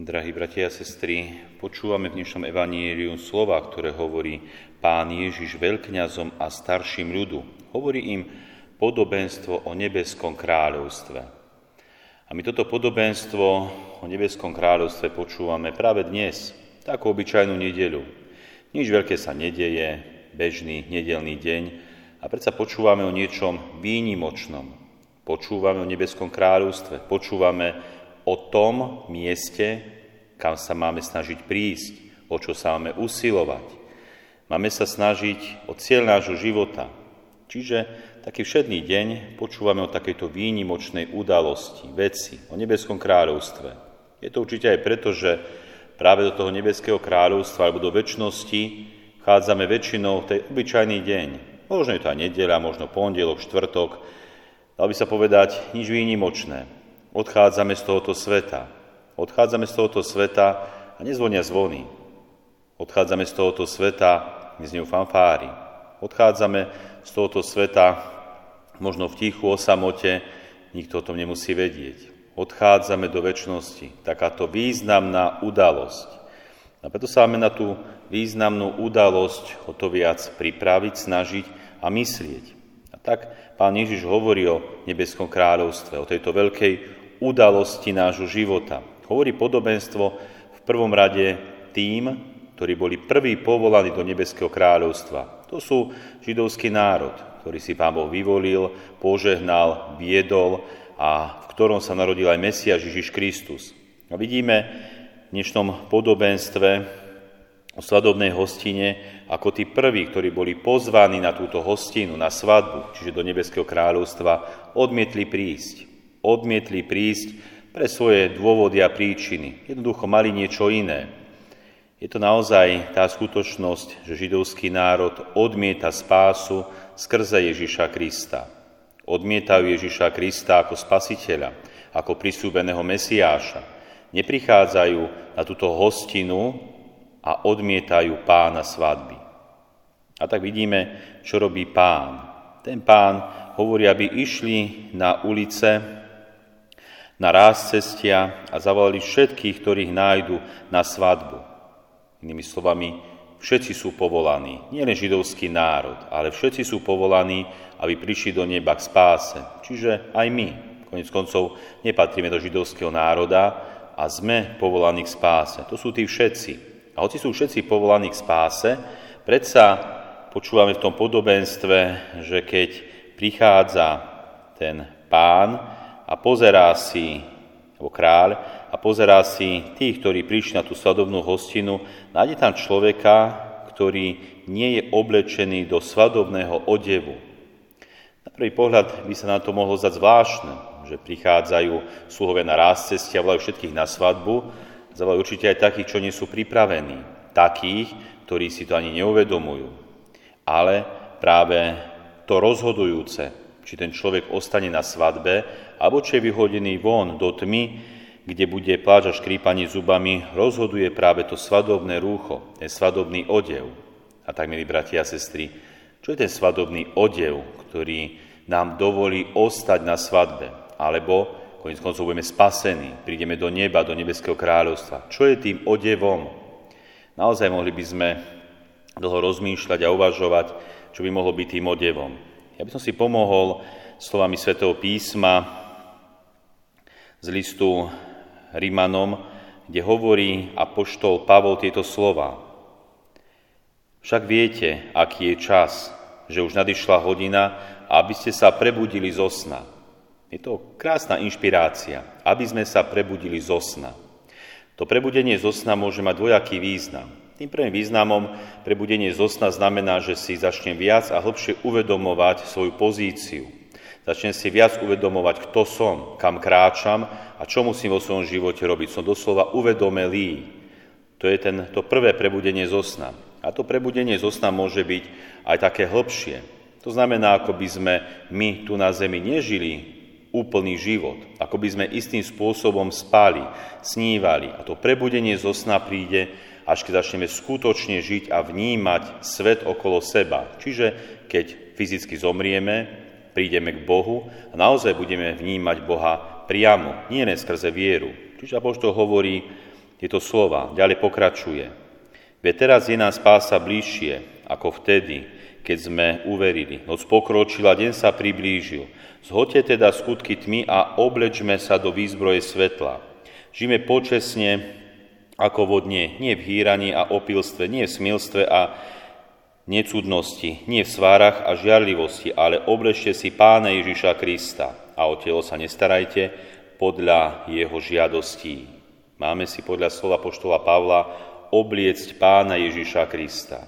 Drahí bratia a sestry, počúvame v dnešnom evaníliu slova, ktoré hovorí Pán Ježiš veľkňazom a starším ľudu. Hovorí im podobenstvo o nebeskom kráľovstve. A my toto podobenstvo o nebeskom kráľovstve počúvame práve dnes, takú obyčajnú nedeľu. Nič veľké sa nedeje, bežný nedelný deň, a predsa počúvame o niečom výnimočnom. Počúvame o nebeskom kráľovstve, počúvame o tom mieste, kam sa máme snažiť prísť, o čo sa máme usilovať. Máme sa snažiť o cieľ nášho života. Čiže taký všedný deň počúvame o takejto výnimočnej udalosti, veci, o nebeskom kráľovstve. Je to určite aj preto, že práve do toho nebeského kráľovstva alebo do väčšnosti chádzame väčšinou v tej obyčajný deň. Možno je to aj nedeľa, možno pondelok, štvrtok. Dal by sa povedať nič výnimočné odchádzame z tohoto sveta. Odchádzame z tohoto sveta a nezvonia zvony. Odchádzame z tohoto sveta, neznejú fanfári. Odchádzame z tohoto sveta možno v tichu o samote, nikto o tom nemusí vedieť. Odchádzame do väčšnosti. Takáto významná udalosť. A preto sa máme na tú významnú udalosť o to viac pripraviť, snažiť a myslieť. A tak pán Ježiš hovorí o nebeskom kráľovstve, o tejto veľkej udalosti nášho života. Hovorí podobenstvo v prvom rade tým, ktorí boli prví povolaní do nebeského kráľovstva. To sú židovský národ, ktorý si pán Boh vyvolil, požehnal, viedol a v ktorom sa narodil aj Mesiaš Ježiš Kristus. A vidíme v dnešnom podobenstve o svadobnej hostine, ako tí prví, ktorí boli pozvaní na túto hostinu, na svadbu, čiže do Nebeského kráľovstva, odmietli prísť odmietli prísť pre svoje dôvody a príčiny. Jednoducho mali niečo iné. Je to naozaj tá skutočnosť, že židovský národ odmieta spásu skrze Ježiša Krista. Odmietajú Ježiša Krista ako spasiteľa, ako prisúbeného Mesiáša. Neprichádzajú na túto hostinu a odmietajú pána svadby. A tak vidíme, čo robí pán. Ten pán hovorí, aby išli na ulice na ráz cestia a zavolali všetkých, ktorých nájdu na svadbu. Inými slovami, všetci sú povolaní, nielen židovský národ, ale všetci sú povolaní, aby prišli do neba k spáse. Čiže aj my, konec koncov, nepatríme do židovského národa a sme povolaní k spáse. To sú tí všetci. A hoci sú všetci povolaní k spáse, predsa počúvame v tom podobenstve, že keď prichádza ten pán, a pozerá si, alebo kráľ, a pozerá si tých, ktorí prišli na tú svadobnú hostinu, nájde tam človeka, ktorý nie je oblečený do svadobného odevu. Na prvý pohľad by sa na to mohlo zdať zvláštne, že prichádzajú sluhovia na ráz ceste a volajú všetkých na svadbu, zavolajú určite aj takých, čo nie sú pripravení, takých, ktorí si to ani neuvedomujú. Ale práve to rozhodujúce, či ten človek ostane na svadbe, alebo či je vyhodený von do tmy, kde bude pláč a škrípanie zubami, rozhoduje práve to svadobné rúcho, ten svadobný odev. A tak, milí bratia a sestry, čo je ten svadobný odev, ktorý nám dovolí ostať na svadbe? Alebo, koniec koncov, budeme spasení, prídeme do neba, do nebeského kráľovstva. Čo je tým odevom? Naozaj mohli by sme dlho rozmýšľať a uvažovať, čo by mohlo byť tým odevom. Ja by som si pomohol slovami svätého písma z listu Rímanom, kde hovorí apoštol Pavol tieto slova. Však viete, aký je čas, že už nadišla hodina, aby ste sa prebudili zo sna. Je to krásna inšpirácia, aby sme sa prebudili zo sna. To prebudenie zo sna môže mať dvojaký význam. Tým prvým významom prebudenie zo sna znamená, že si začnem viac a hlbšie uvedomovať svoju pozíciu. Začnem si viac uvedomovať, kto som, kam kráčam a čo musím vo svojom živote robiť. Som doslova uvedomelý. To je ten, to prvé prebudenie zo sna. A to prebudenie zo sna môže byť aj také hĺbšie. To znamená, ako by sme my tu na zemi nežili úplný život, ako by sme istým spôsobom spali, snívali. A to prebudenie zo sna príde až keď začneme skutočne žiť a vnímať svet okolo seba. Čiže keď fyzicky zomrieme, prídeme k Bohu a naozaj budeme vnímať Boha priamo, nie len skrze vieru. Čiže Apoštol hovorí, tieto slova. Ďalej pokračuje. Veď teraz je nás spása bližšie ako vtedy, keď sme uverili. Noc pokročila, deň sa priblížil. Zhoďte teda skutky tmy a oblečme sa do výzbroje svetla. Žijeme počesne ako vodne, nie v hýraní a opilstve, nie v smilstve a necudnosti, nie v svárach a žiarlivosti, ale oblečte si Pána Ježiša Krista a o telo sa nestarajte podľa jeho žiadostí. Máme si podľa slova poštola Pavla obliecť Pána Ježiša Krista.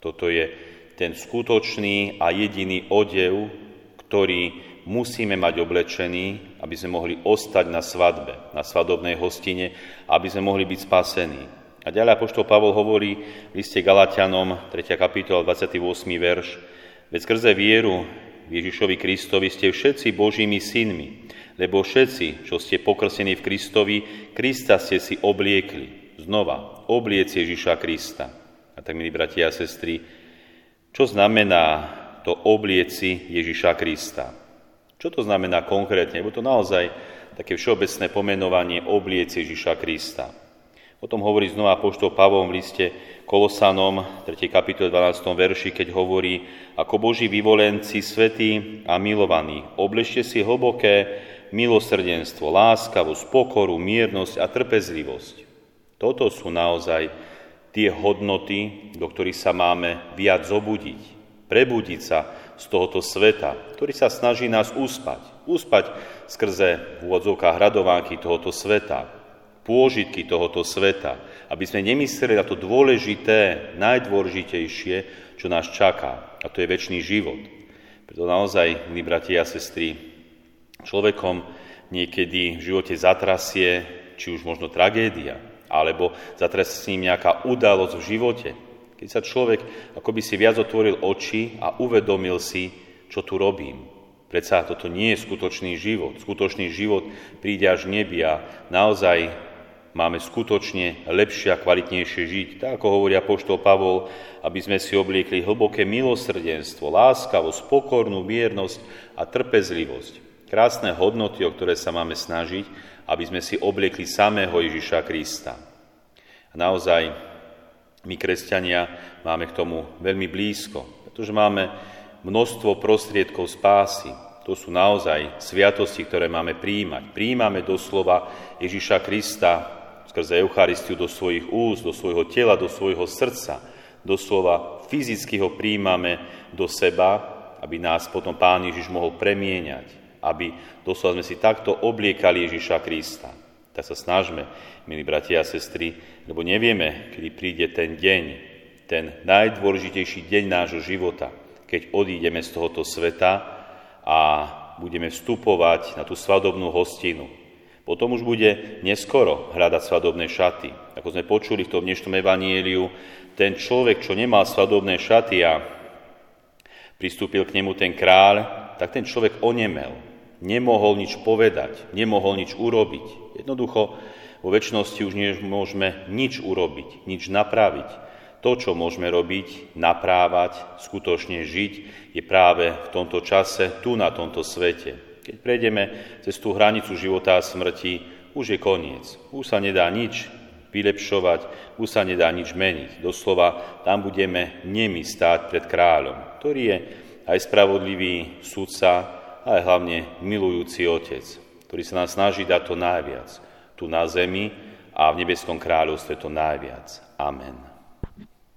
Toto je ten skutočný a jediný odev, ktorý musíme mať oblečený, aby sme mohli ostať na svadbe, na svadobnej hostine, aby sme mohli byť spasení. A ďalej Apoštol Pavol hovorí v liste Galatianom, 3. kapitola, 28. verš, Veď skrze vieru Ježišovi Kristovi ste všetci Božími synmi, lebo všetci, čo ste pokrstení v Kristovi, Krista ste si obliekli. Znova, obliec Ježiša Krista. A tak, milí bratia a sestry, čo znamená to oblieci Ježiša Krista? Čo to znamená konkrétne? Lebo to naozaj také všeobecné pomenovanie obliec Ježiša Krista. O tom hovorí znova poštol Pavlom v liste Kolosanom, 3. kapitole 12. verši, keď hovorí, ako Boží vyvolenci, svetí a milovaní, obležte si hlboké milosrdenstvo, láskavosť, pokoru, miernosť a trpezlivosť. Toto sú naozaj tie hodnoty, do ktorých sa máme viac zobudiť, prebudiť sa z tohoto sveta, ktorý sa snaží nás uspať. Uspať skrze v úvodzovkách radovánky tohoto sveta, pôžitky tohoto sveta, aby sme nemysleli na to dôležité, najdôležitejšie, čo nás čaká, a to je väčší život. Preto naozaj, milí bratia a sestry, človekom niekedy v živote zatrasie, či už možno tragédia, alebo zatrasí s ním nejaká udalosť v živote. Keď sa človek akoby si viac otvoril oči a uvedomil si, čo tu robím. Predsa toto nie je skutočný život. Skutočný život príde až nebi a naozaj máme skutočne lepšie a kvalitnejšie žiť. Tak ako hovorí apoštol Pavol, aby sme si obliekli hlboké milosrdenstvo, láskavosť, pokornú miernosť a trpezlivosť. Krásne hodnoty, o ktoré sa máme snažiť, aby sme si obliekli samého Ježiša Krista. A naozaj my, kresťania, máme k tomu veľmi blízko, pretože máme množstvo prostriedkov spásy. To sú naozaj sviatosti, ktoré máme príjmať. Príjmame doslova Ježiša Krista skrze Eucharistiu do svojich úst, do svojho tela, do svojho srdca. Doslova fyzicky ho príjmame do seba, aby nás potom Pán Ježiš mohol premieňať aby doslova sme si takto obliekali Ježiša Krista. Tak sa snažme, milí bratia a sestry, lebo nevieme, kedy príde ten deň, ten najdôležitejší deň nášho života, keď odídeme z tohoto sveta a budeme vstupovať na tú svadobnú hostinu. Potom už bude neskoro hľadať svadobné šaty. Ako sme počuli v tom dnešnom evanieliu, ten človek, čo nemal svadobné šaty a pristúpil k nemu ten kráľ, tak ten človek onemel nemohol nič povedať, nemohol nič urobiť. Jednoducho vo väčšnosti už nemôžeme nič urobiť, nič napraviť. To, čo môžeme robiť, naprávať, skutočne žiť, je práve v tomto čase, tu na tomto svete. Keď prejdeme cez tú hranicu života a smrti, už je koniec. Už sa nedá nič vylepšovať, už sa nedá nič meniť. Doslova tam budeme nemi stáť pred kráľom, ktorý je aj spravodlivý sudca, ale hlavne milujúci Otec, ktorý sa nám snaží dať to najviac, tu na zemi a v nebeskom kráľovstve to najviac. Amen.